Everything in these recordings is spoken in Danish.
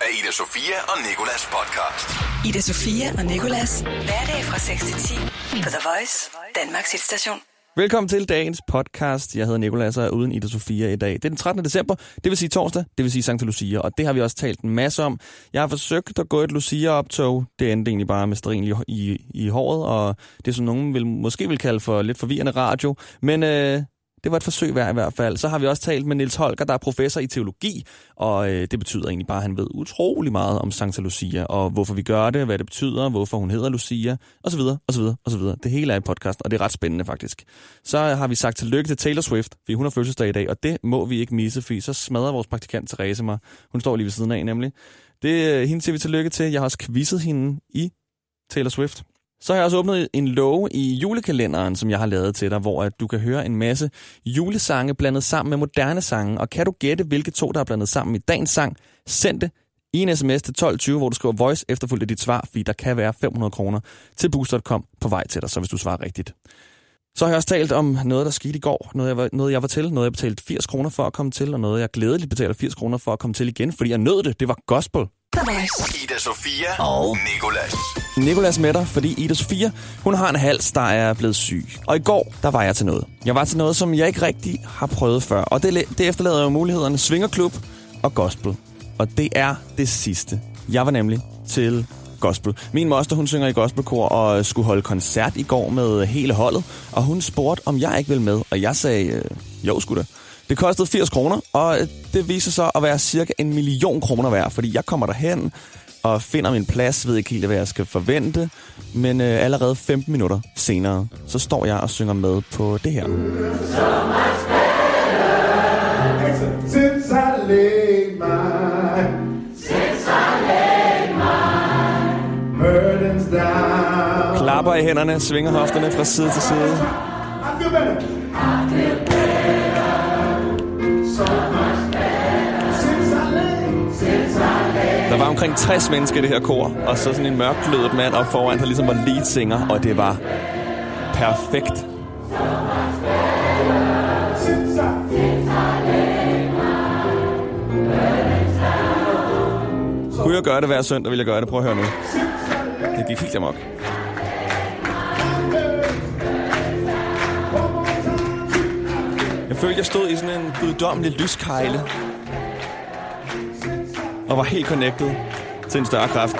af Ida Sofia og Nikolas podcast. Ida Sofia og Nikolas. Hverdag fra 6 til 10 på The Voice, Danmarks hitstation. Velkommen til dagens podcast. Jeg hedder Nikolas og er uden Ida Sofia i dag. Det er den 13. december, det vil sige torsdag, det vil sige Santa Lucia, og det har vi også talt en masse om. Jeg har forsøgt at gå et Lucia-optog. Det endte egentlig bare med strin i, i, i håret, og det som nogen vil, måske vil kalde for lidt forvirrende radio. Men øh, det var et forsøg værd i hvert fald. Så har vi også talt med Nils Holger, der er professor i teologi, og øh, det betyder egentlig bare, at han ved utrolig meget om Santa Lucia, og hvorfor vi gør det, hvad det betyder, hvorfor hun hedder Lucia, osv., osv., osv. Det hele er i podcast, og det er ret spændende faktisk. Så har vi sagt tillykke til Taylor Swift, fordi hun har fødselsdag i dag, og det må vi ikke misse, fordi så smadrer vores praktikant Therese mig. Hun står lige ved siden af nemlig. Det, øh, hende siger vi tillykke til. Jeg har også quizzet hende i Taylor Swift. Så har jeg også åbnet en låge i julekalenderen, som jeg har lavet til dig, hvor at du kan høre en masse julesange blandet sammen med moderne sange. Og kan du gætte, hvilke to, der er blandet sammen i dagens sang, send det i en sms til 1220, hvor du skriver voice efterfulgt af dit svar, fordi der kan være 500 kroner til boost.com på vej til dig, så hvis du svarer rigtigt. Så har jeg også talt om noget, der skete i går. Noget, jeg var, noget, jeg var til. Noget, jeg betalte 80 kroner for at komme til. Og noget, jeg glædeligt betaler 80 kroner for at komme til igen, fordi jeg nød det. Det var gospel. The Voice. Ida Sofia og Nikolas. Nikolas med dig, fordi Ida Sofia, hun har en hals, der er blevet syg. Og i går, der var jeg til noget. Jeg var til noget, som jeg ikke rigtig har prøvet før. Og det, det efterlader jo mulighederne Svingerklub og Gospel. Og det er det sidste. Jeg var nemlig til gospel. Min moster, hun synger i gospelkor og skulle holde koncert i går med hele holdet. Og hun spurgte, om jeg ikke ville med. Og jeg sagde, øh, jo skulle det. Det kostede 80 kroner, og det viser sig at være cirka en million kroner værd, fordi jeg kommer derhen og finder min plads, ved ikke helt, hvad jeg skal forvente, men øh, allerede 15 minutter senere, så står jeg og synger med på det her. Since I laid my Since I laid my burdens down. Klapper i hænderne, svinger hofterne fra side til side. Omkring 60 mennesker i det her kor, og så sådan en mørklødet mand op foran, der ligesom var lead singer, og det var perfekt. Kunne jeg gøre det hver søndag, ville jeg gøre det. Prøv at høre nu. Det gik helt amok. Jeg følte, jeg stod i sådan en guddommelig lyskejle. Og var helt connected til en større kraft.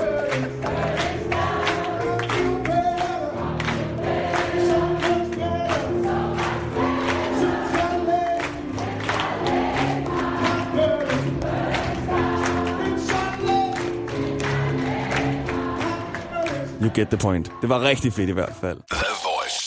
You get the point. Det var rigtig fedt i hvert fald.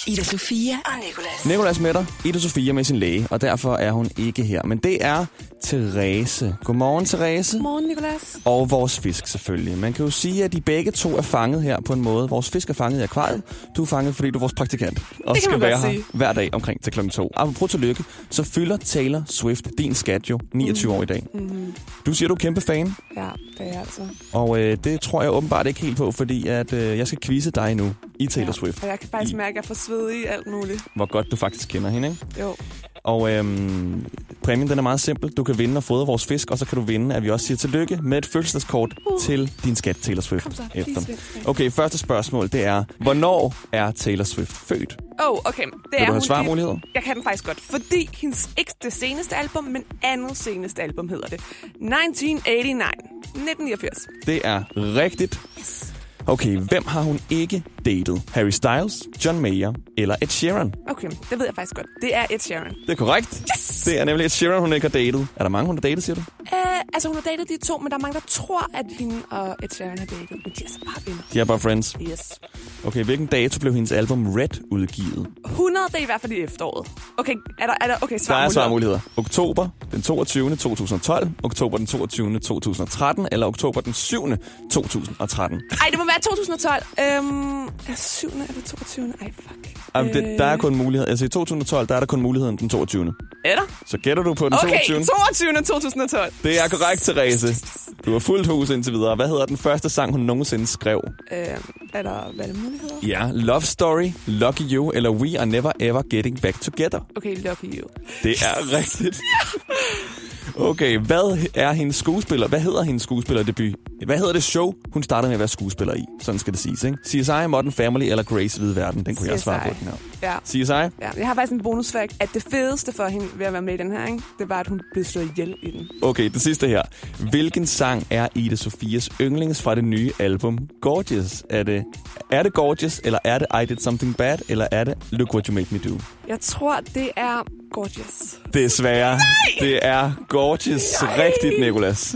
Ida Sofia og Nikolas. Nikolas med dig, Ida Sofia med sin læge, og derfor er hun ikke her. Men det er Therese. Godmorgen, Therese. Morgen, Nicolas. Og vores fisk selvfølgelig. Man kan jo sige, at de begge to er fanget her på en måde. Vores fisk er fanget i akvariet. Du er fanget, fordi du er vores praktikant. Og Det skal være her sige. hver dag omkring til klokken to. Apropos tillykke, så fylder Taylor Swift din skat jo 29 år i dag. Mm-hmm. Du siger, du er kæmpe fan, Ja, det er jeg altså. og øh, det tror jeg åbenbart ikke helt på, fordi at, øh, jeg skal quizze dig nu i Taylor ja. Swift. Og jeg kan faktisk I- mærke, at jeg får svedig i alt muligt. Hvor godt du faktisk kender hende, ikke? Jo. Og øhm, præmien den er meget simpel. Du kan vinde og fodre vores fisk, og så kan du vinde, at vi også siger tillykke med et fødselsdagskort uh. til din skat Taylor Swift. Kom så, efter. Okay, første spørgsmål, det er, hvornår er Taylor Swift født? Oh, okay. Det Vil er du have svarmuligheder? Jeg kan den faktisk godt, fordi hendes ikke det seneste album, men andet seneste album hedder det. 1989. 1989. Det er rigtigt. Yes. Okay, hvem har hun ikke datet? Harry Styles, John Mayer eller Ed Sheeran? Okay, det ved jeg faktisk godt. Det er Ed Sheeran. Det er korrekt. Yes! Det er nemlig Ed Sheeran, hun ikke har datet. Er der mange, hun har datet, siger du? Uh, altså, hun har datet de to, men der er mange, der tror, at hende og Ed Sheeran har datet. Men de er så bare venner. De er bare friends. Yes. Okay, hvilken dato blev hendes album Red udgivet? 100, det er i hvert fald i efteråret. Okay, er der, er der okay, Der er svarmuligheder? Oktober den 22. 2012, oktober den 22. 2013 eller oktober den 7. 2013. Ej, det må være 2012. Øhm, er 7. eller 22. Ej, fuck. Jamen, det, der er kun mulighed. Altså i 2012, der er der kun muligheden den 22. Er der? Så gætter du på den Okay, 22. 22. 2012. Det er korrekt, Therese. Du har fuldt hus indtil videre. Hvad hedder den første sang, hun nogensinde skrev? Øhm, er der, hvad er der muligheder? Ja, Love Story, Lucky You eller We Are Never Ever Getting Back Together. Okay, lucky you. Det er rigtigt. Okay, hvad er hendes skuespiller? Hvad hedder hendes skuespillerdebut? Hvad hedder det show, hun startede med at være skuespiller i? Sådan skal det siges, ikke? CSI, Modern Family eller Grace Hvide Verden? Den kunne jeg CSI. svare på, den her. Ja. CSI? Ja, jeg har faktisk en bonusfakt, at det fedeste for hende ved at være med i den her, ikke? det var, at hun blev slået ihjel i den. Okay, det sidste her. Hvilken sang er Ida Sofias yndlings fra det nye album Gorgeous? Er det, er det Gorgeous, eller er det I Did Something Bad, eller er det Look What You Made Me Do? Jeg tror, det er gorgeous. Desværre. Det er Gorgeous. Nej. Rigtigt, Nicolas.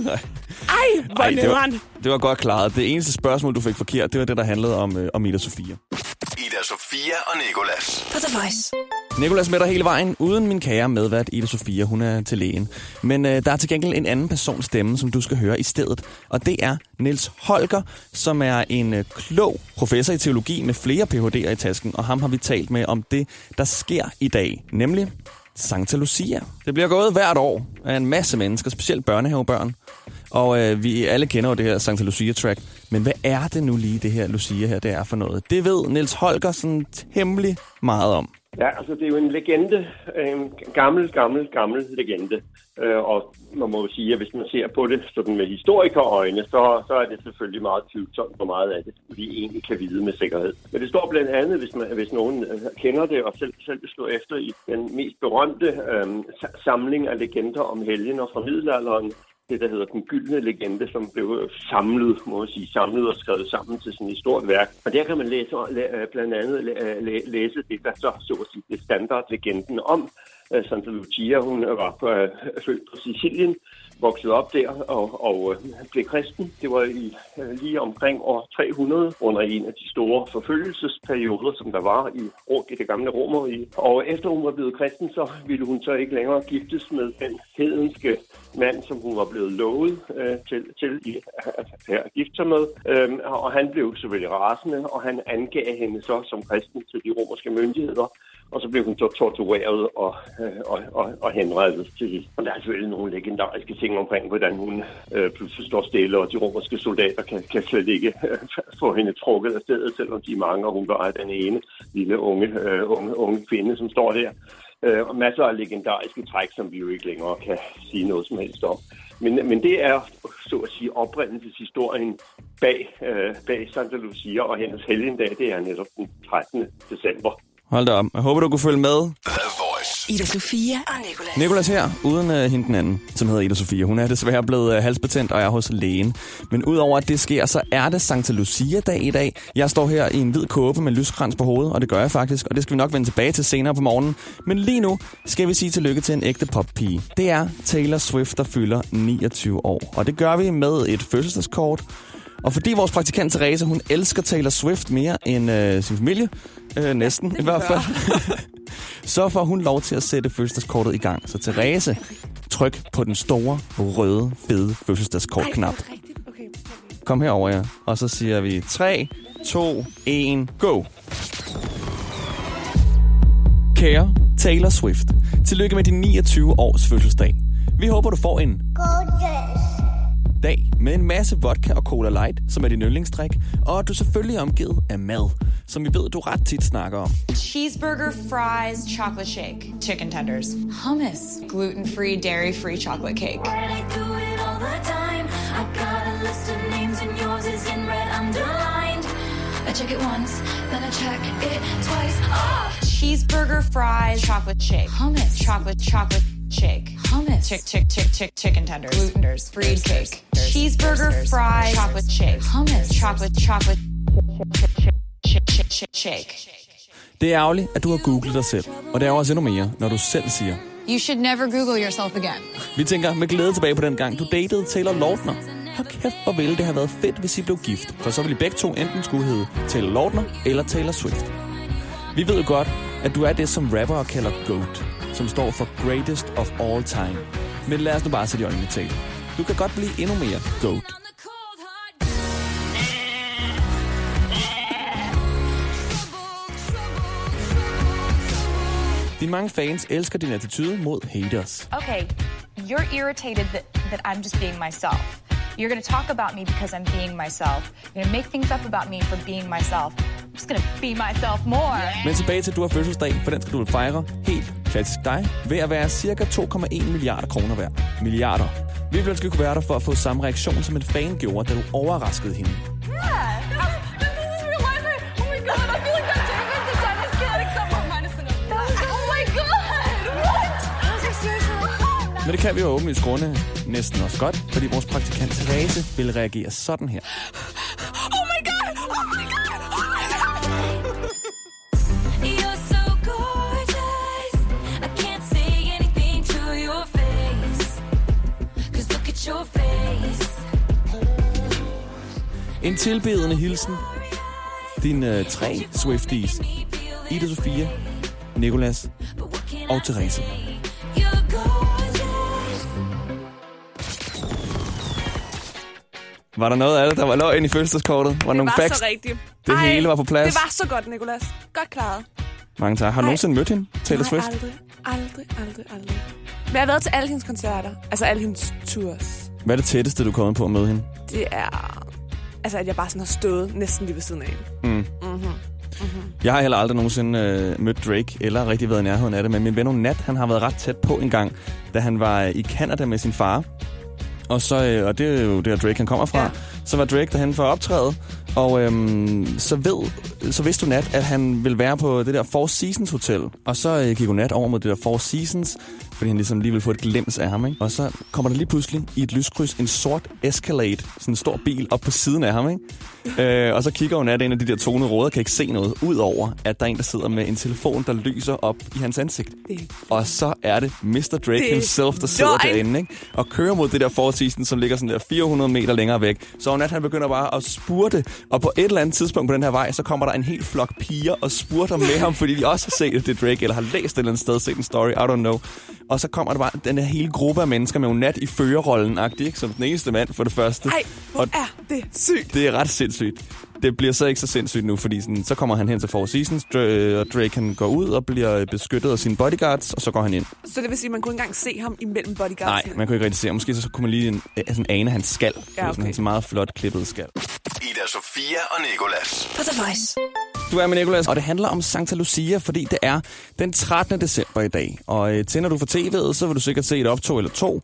Ej, hvor Ej, det, var, det var godt klaret. Det eneste spørgsmål, du fik forkert, det var det, der handlede om, øh, om Ida Sofia. Ida Sofia og Nikolas. På The Voice. Nicolas med dig hele vejen, uden min kære medvært Ida Sofia, hun er til lægen. Men øh, der er til gengæld en anden persons stemme, som du skal høre i stedet. Og det er Niels Holger, som er en øh, klog professor i teologi med flere Ph.D.'er i tasken. Og ham har vi talt med om det, der sker i dag, nemlig Santa Lucia. Det bliver gået hvert år af en masse mennesker, specielt børnehavebørn. Og øh, vi alle kender jo det her Santa Lucia-track. Men hvad er det nu lige, det her Lucia her, det er for noget? Det ved Niels Holger sådan temmelig meget om. Ja, altså det er jo en legende, en gammel, gammel, gammel legende. Øh, og man må jo sige, at hvis man ser på det sådan med historikerøjne, så, så er det selvfølgelig meget tvivlsomt, hvor meget af det vi egentlig kan vide med sikkerhed. Men det står blandt andet, hvis, man, hvis nogen øh, kender det og selv, selv slår efter i den mest berømte øh, samling af legender om helgener fra middelalderen, det, der hedder Den Gyldne Legende, som blev samlet, må man sige, samlet og skrevet sammen til sådan et stort værk. Og der kan man læse, øh, blandt andet øh, læse det, der så, så at sige, det standardlegenden om øh, Santa Lucia. Hun var født på Sicilien, voksede op der og, og øh, blev kristen. Det var i, øh, lige omkring år 300 under en af de store forfølgelsesperioder, som der var i, i det gamle Romerrige. Og efter hun var blevet kristen, så ville hun så ikke længere giftes med den hedenske mand, som hun var blevet lovet øh, til, til i, at, at gifte sig med. Øhm, og han blev selvfølgelig rasende, og han angav hende så som kristen til de romerske myndigheder. Og så blev hun så tortureret og, øh, og, og, og henrettet til sidst. Og der er selvfølgelig nogle legendariske ting omkring, hvordan hun øh, pludselig står stille, og de romerske soldater kan, kan slet ikke øh, få hende trukket af stedet, selvom de er mange, og hun bare er den ene lille unge, øh, unge, unge kvinde, som står der. Øh, og masser af legendariske træk, som vi jo ikke længere kan sige noget som helst om. Men, men det er, så at sige, oprindelseshistorien bag, øh, bag Santa Lucia og hendes helgendag, det er netop den 13. december. Hold da op. Jeg håber, du kunne følge med. Ida Sofia og Nicolas. Nicolas her, uden uh, hende den anden, som hedder Ida Sofia. Hun er desværre blevet uh, halsbetændt og er hos lægen. Men udover at det sker, så er det Santa Lucia-dag i dag. Jeg står her i en hvid kåbe med lyskrans på hovedet, og det gør jeg faktisk. Og det skal vi nok vende tilbage til senere på morgenen. Men lige nu skal vi sige tillykke til en ægte poppige. Det er Taylor Swift, der fylder 29 år. Og det gør vi med et fødselsdagskort. Og fordi vores praktikant Therese, hun elsker Taylor Swift mere end øh, sin familie, øh, næsten i hvert fald, så får hun lov til at sætte fødselsdagskortet i gang. Så Therese, tryk på den store, røde, fede fødselsdagskort-knap. Ej, det rigtigt? Okay. Kom herover, ja. Og så siger vi 3, 2, 1, go! Kære Taylor Swift, tillykke med din 29 års fødselsdag. Vi håber, du får en dag med en masse vodka og Cola Light, som er din yndlingsdrik, og at du selvfølgelig er omgivet af mad, som vi ved, du ret tit snakker om. cheeseburger, fries, chocolate shake, chicken tenders, hummus, gluten free, dairy free chocolate cake. I check it once, then I check it twice. Oh! Cheeseburger, fries, chocolate shake, hummus, chocolate chocolate shake, hummus, chick chick chick chick chicken tenders, gluten tenders, free cake, cheeseburger, fries, chocolate shake, hummus, chocolate chocolate shake. Det er ærgerligt, at du har googlet dig selv, og det er også endnu mere, når du selv siger. You should never Google yourself again. Vi tænker med glæde tilbage på den gang, du datede Taylor Lautner. Hold kæft, hvor ville det have været fedt, hvis I blev gift, for så ville I begge to enten skulle hedde Taylor Lautner eller Taylor Swift. Vi ved jo godt, at du er det, som rappere kalder GOAT, som står for Greatest of All Time. Men lad os nu bare sætte i øjnene til. Du kan godt blive endnu mere GOAT. Dine mange fans elsker din attitude mod haters. okay, you're irritated that, that I'm just being myself. You're to talk about me because I'm being myself. You're to make things up about me for being myself. I'm just to be myself more. Men tilbage til, at du har fødselsdag, for den skal du fejre helt Klassisk dig ved at være cirka 2,1 milliarder kroner værd. Milliarder. Vi ville ønske, kunne være der for at få samme reaktion, som en fan gjorde, da du overraskede hende. Men det kan vi jo åbenlyst grunde næsten også godt, fordi vores praktikant Therese vil reagere sådan her. En tilbedende hilsen. Dine uh, tre Swifties. Ida Sofia, Nikolas og Therese. Var der noget af det, der var løgn i fødselsdagskortet? Var der Det nogle var facts? så rigtigt. Det Ej, hele var på plads. Det var så godt, Nicolas. Godt klaret. Mange tak. Har du nogensinde mødt hende, Taylor Nej, Swift? aldrig. Aldrig, aldrig, aldrig. Men jeg har været til alle hendes koncerter. Altså alle hendes tours. Hvad er det tætteste, du er kommet på at møde hende? Det er... Altså, at jeg bare sådan har stået næsten lige ved siden af hende. Jeg har heller aldrig nogensinde øh, mødt Drake, eller rigtig været i nærheden af det, men min ven Nat, han har været ret tæt på en gang, da han var i Canada med sin far. Og, så, øh, og det er jo der Drake han kommer fra. Ja. Ja. Så var Drake derhen for at optræde, og øhm, så, ved, så vidste hun Nat, at han ville være på det der Four Seasons Hotel. Og så øh, gik hun Nat over mod det der Four Seasons, fordi han ligesom lige ville få et glimt af ham. Ikke? Og så kommer der lige pludselig i et lyskryds en sort Escalade, sådan en stor bil, op på siden af ham. Ikke? øh, og så kigger hun Nat en af de der tonede råder, kan ikke se noget, udover at der er en, der sidder med en telefon, der lyser op i hans ansigt. Det- Og så er det Mr. Drake Det himself, der sidder løgn. derinde ikke? og kører mod det der Seasons, som ligger sådan der 400 meter længere væk. Så Nat han begynder bare at spurte, og på et eller andet tidspunkt på den her vej, så kommer der en hel flok piger og spurter med ham, fordi de også har set, at det er Drake, eller har læst et eller andet sted, set en story, I don't know. Og så kommer der bare den her hele gruppe af mennesker med Nat i førerrollen, ikke? som den eneste mand for det første. Ej, hvor Og er det sygt. det er ret sindssygt. Det bliver så ikke så sindssygt nu, fordi sådan, så kommer han hen til Four Seasons, Dra- og Drake han går ud og bliver beskyttet af sine bodyguards, og så går han ind. Så det vil sige, at man kunne ikke engang se ham imellem Nej, bodyguardsene. man kunne ikke rigtig se. ham. Måske så kunne man lige en, øh, sådan ane hans skal. Ja, okay. sådan, hans meget flot klippet skal. Ida Sofia og Nikolas. På The Voice. Du er med Nicolas, og det handler om Santa Lucia, fordi det er den 13. december i dag. Og øh, tænder du for tv'et, så vil du sikkert se et optog eller to.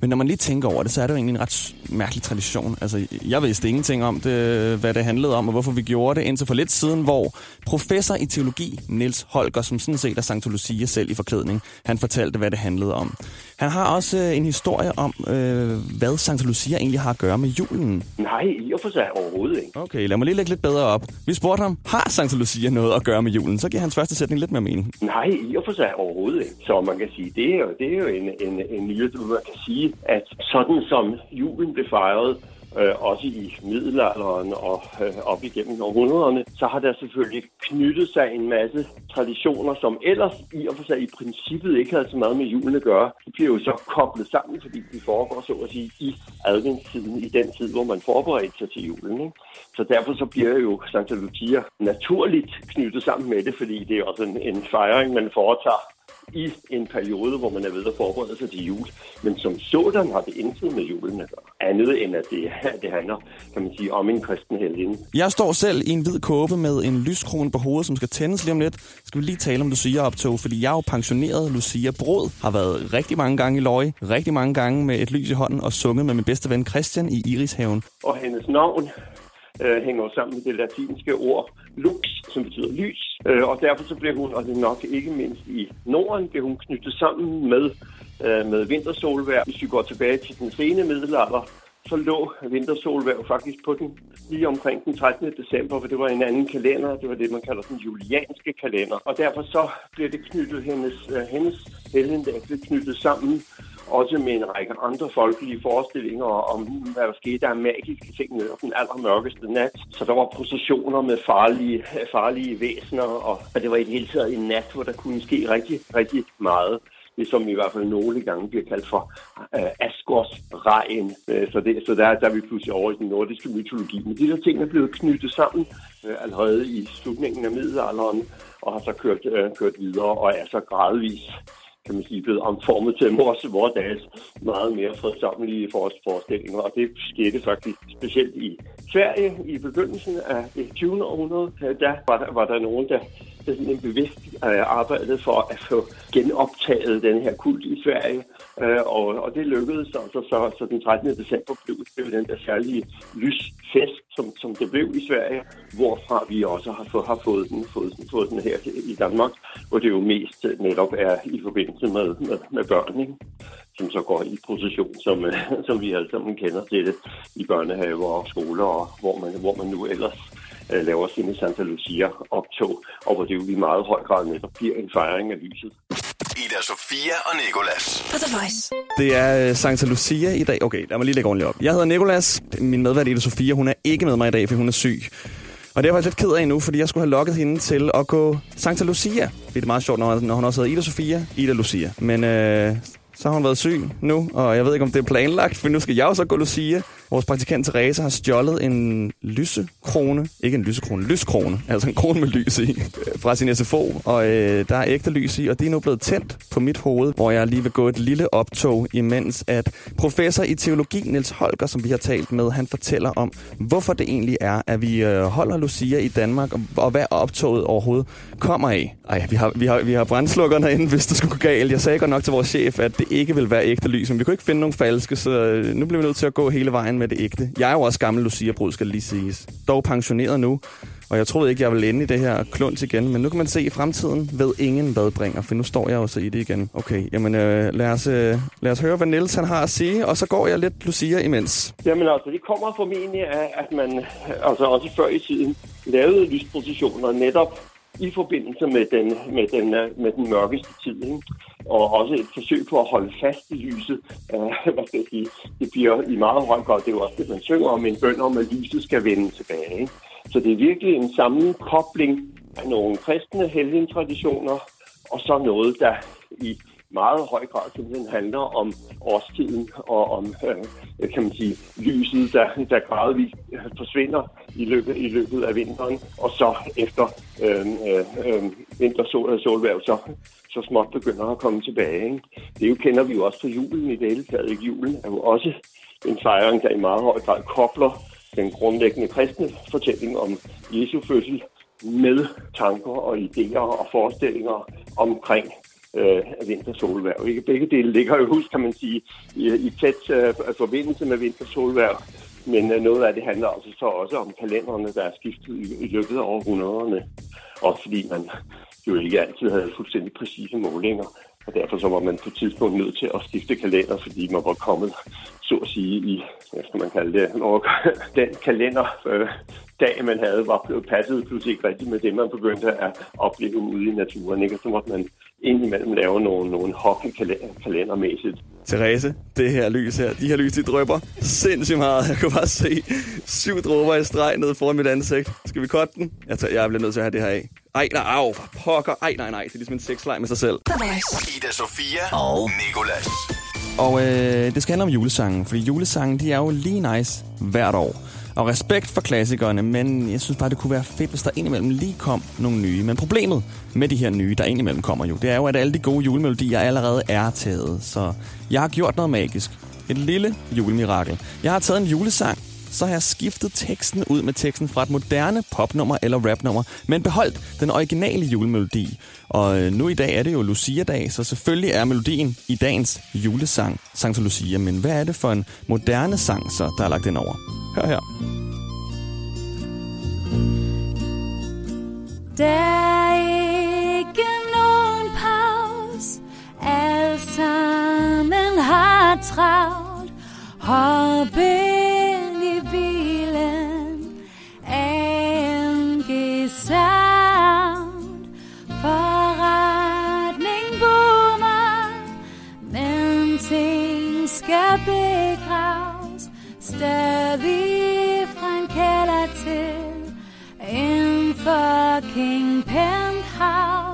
Men når man lige tænker over det, så er det jo egentlig en ret mærkelig tradition. Altså, jeg vidste ingenting om det, hvad det handlede om, og hvorfor vi gjorde det indtil for lidt siden, hvor professor i teologi, Niels Holger, som sådan set er Santa Lucia selv i forklædning, han fortalte, hvad det handlede om. Han har også øh, en historie om, øh, hvad Santa Lucia egentlig har at gøre med julen. Nej, i og for sig overhovedet ikke. Okay, lad mig lige lægge lidt bedre op. Vi spurgte ham, har Santa Lucia noget at gøre med julen? Så giver hans første sætning lidt mere mening. Nej, i og for sig overhovedet ikke. Så man kan sige, det er jo, det er jo en, en, en hvor man kan sige, at sådan som julen blev fejret, øh, også i middelalderen og øh, op igennem århundrederne, så har der selvfølgelig knyttet sig en masse traditioner, som ellers i og for sig i princippet ikke havde så meget med julen at gøre. De bliver jo så koblet sammen, fordi de foregår så at sige i adventstiden, i den tid, hvor man forbereder sig til julen. Ikke? Så derfor så bliver jo Santa Lucia naturligt knyttet sammen med det, fordi det er også en, en fejring, man foretager i en periode, hvor man er ved at forberede sig til jul. Men som sådan har det intet med julen at gøre. Andet end at det, det handler, kan man sige, om en kristen helgen. Jeg står selv i en hvid kåbe med en lyskrone på hovedet, som skal tændes lige om lidt. Skal vi lige tale om Lucia-optog, fordi jeg er jo pensioneret Lucia Brod, har været rigtig mange gange i Løje, rigtig mange gange med et lys i hånden og sunget med min bedste ven Christian i Irishaven. Og hendes navn øh, hænger jo sammen med det latinske ord lux, som betyder lys. Øh, og derfor så bliver hun, og det er nok ikke mindst i Norden, bliver hun knyttet sammen med, øh, med vintersolvær. Hvis vi går tilbage til den sene middelalder, så lå vintersolvær faktisk på den lige omkring den 13. december, for det var en anden kalender, det var det, man kalder den julianske kalender. Og derfor så bliver det knyttet, hendes, øh, hendes helgendag blev knyttet sammen også med en række andre folkelige forestillinger om, hvad der skete der er magiske ting i den allermørkeste nat. Så der var processioner med farlige, farlige væsener, og, og det var i det hele taget en nat, hvor der kunne ske rigtig, rigtig meget det som i hvert fald nogle gange bliver kaldt for øh, Asgårds regn. Øh, så det, så der, der er vi pludselig over i den nordiske mytologi. Men de der ting er blevet knyttet sammen øh, allerede i slutningen af middelalderen, og har så kørt, øh, kørt videre og er så gradvist kan man sige, blevet omformet til vores, vores dages meget mere fredsommelige forestillinger. Og det skete faktisk specielt i Sverige i begyndelsen af det 20. århundrede. Der var der, var der nogen, der sådan en bevidst øh, arbejde for at få genoptaget den her kult i Sverige. Øh, og, og det lykkedes altså, så, så den 13. december blev, det den der særlige lysfest, som, som det blev i Sverige, hvorfra vi også har, få, har fået, den, fået, den, fået den her i Danmark, hvor det jo mest netop er i forbindelse med, med, med børn, ikke? som så går i procession, som, øh, som vi alle sammen kender til det i børnehaver og skoler, og hvor man, hvor man nu ellers laver sine Santa Lucia optog, og hvor det jo i meget høj grad netop bliver en fejring af lyset. Ida Sofia og Nikolas. På The Voice. Det er øh, Santa Lucia i dag. Okay, lad mig lige lægge ordentligt op. Jeg hedder Nikolas. Min medvært Ida Sofia, hun er ikke med mig i dag, for hun er syg. Og det er jeg faktisk lidt ked af nu, fordi jeg skulle have lokket hende til at gå Santa Lucia. Det er meget sjovt, når, når hun også hedder Ida Sofia, Ida Lucia. Men øh, så har hun været syg nu, og jeg ved ikke, om det er planlagt, for nu skal jeg jo så gå Lucia. Vores praktikant Therese har stjålet en lysekrone, ikke en lysekrone, lyskrone, altså en krone med lys i, øh, fra sin SFO, og øh, der er ægte lys i, og det er nu blevet tændt på mit hoved, hvor jeg lige vil gå et lille optog, imens at professor i teologi, Niels Holger, som vi har talt med, han fortæller om, hvorfor det egentlig er, at vi øh, holder Lucia i Danmark, og, og hvad optoget overhovedet kommer af. Ej, vi har, vi har, vi har brændslukkerne inde, hvis det skulle gå galt. Jeg sagde godt nok til vores chef, at det ikke vil være ægte lys, men vi kunne ikke finde nogen falske, så øh, nu bliver vi nødt til at gå hele vejen med det ægte. Jeg er jo også gammel Lucia-brud, skal lige siges. Dog pensioneret nu, og jeg troede ikke, jeg ville ende i det her klunt igen. Men nu kan man se, at i fremtiden ved ingen hvad bringer, for nu står jeg også i det igen. Okay, jamen øh, lad, os, øh, lad os høre, hvad Niels han har at sige, og så går jeg lidt Lucia imens. Jamen altså, det kommer formentlig af, at man øh, altså også før i tiden lavede lyspositioner netop i forbindelse med den, med den, øh, med den mørkeste tid. Ikke? Og også et forsøg på at holde fast i lyset. Uh, hvad skal jeg sige? Det bliver i meget høj grad, det er jo også det, man synger om, en bøn om, at lyset skal vende tilbage. Ikke? Så det er virkelig en sammenkobling af nogle kristne helgentraditioner, og så noget, der i meget høj grad simpelthen handler om årstiden og om, øh, kan man sige, lyset, der, der gradvist øh, forsvinder i løbet, i løbet af vinteren, og så efter øh, øh, øh vintersol og øh, solværv, så, så småt begynder at komme tilbage. Ikke? Det jo kender vi jo også fra julen i det hele taget. Ikke? Julen er jo også en fejring, der i meget høj grad kobler den grundlæggende kristne fortælling om Jesu fødsel med tanker og idéer og forestillinger omkring øh, vintersolværv. Ikke? Begge dele ligger jo hus, kan man sige, i, i tæt øh, forbindelse med vintersolværv. Men øh, noget af det handler altså så også om kalenderne, der er skiftet i, i løbet af århundrederne. Også fordi man jo ikke altid havde fuldstændig præcise målinger. Og derfor så var man på et tidspunkt nødt til at skifte kalender, fordi man var kommet, så at sige, i, hvad skal man kalde det, når den kalender, øh, dag man havde, var blevet passet pludselig ikke rigtigt med det, man begyndte at opleve ude i naturen. Ikke? Og så måtte man indimellem lave nogle, nogle hockeykalendermæssigt. Therese, det her lys her, de her lys, de drøber sindssygt meget. Jeg kan bare se syv dråber i streg ned foran mit ansigt. Skal vi cutte den? Jeg, tager, jeg bliver nødt til at have det her af. Ej, nej, au, for pokker. Ej, nej, nej, det er ligesom en sexleg med sig selv. Ida Sofia og Nikolas. Og øh, det skal handle om julesangen, fordi julesangen, de er jo lige nice hvert år. Og respekt for klassikerne, men jeg synes bare, det kunne være fedt, hvis der indimellem lige kom nogle nye. Men problemet med de her nye, der indimellem kommer jo, det er jo, at alle de gode julemelodier allerede er taget. Så jeg har gjort noget magisk. Et lille julemirakel. Jeg har taget en julesang, så har jeg skiftet teksten ud med teksten fra et moderne popnummer eller rapnummer, men beholdt den originale julemelodi. Og øh, nu i dag er det jo Lucia-dag, så selvfølgelig er melodien i dagens julesang Santa Lucia. Men hvad er det for en moderne sang, så der er lagt ind over? Hør her. Der er ikke nogen pause Alle sammen har travlt Hop ind i bilen AMG Sound Forretning boomer Men ting skal begraves Stadig fra en kælder til en fucking penthouse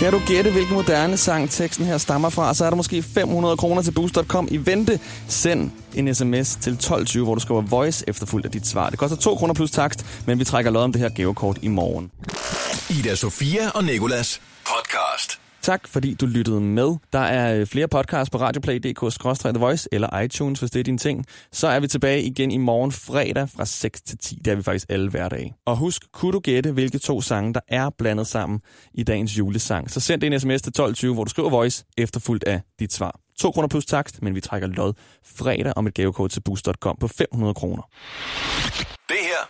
Kan du gætte, hvilken moderne sang teksten her stammer fra, så er der måske 500 kroner til boost.com i vente. Send en sms til 1220, hvor du skriver voice efterfulgt af dit svar. Det koster 2 kroner plus takst, men vi trækker lod om det her gavekort i morgen. Ida Sofia og Nikolas. Tak fordi du lyttede med. Der er øh, flere podcasts på radioplay.dk-the voice eller iTunes, hvis det er din ting. Så er vi tilbage igen i morgen fredag fra 6 til 10. Det er vi faktisk alle hverdage. Og husk, kunne du gætte, hvilke to sange, der er blandet sammen i dagens julesang, så send en sms til 1220, hvor du skriver voice efterfulgt af dit svar. 2 kroner plus takst, men vi trækker lod fredag om et gavekort til boost.com på 500 kroner. Det her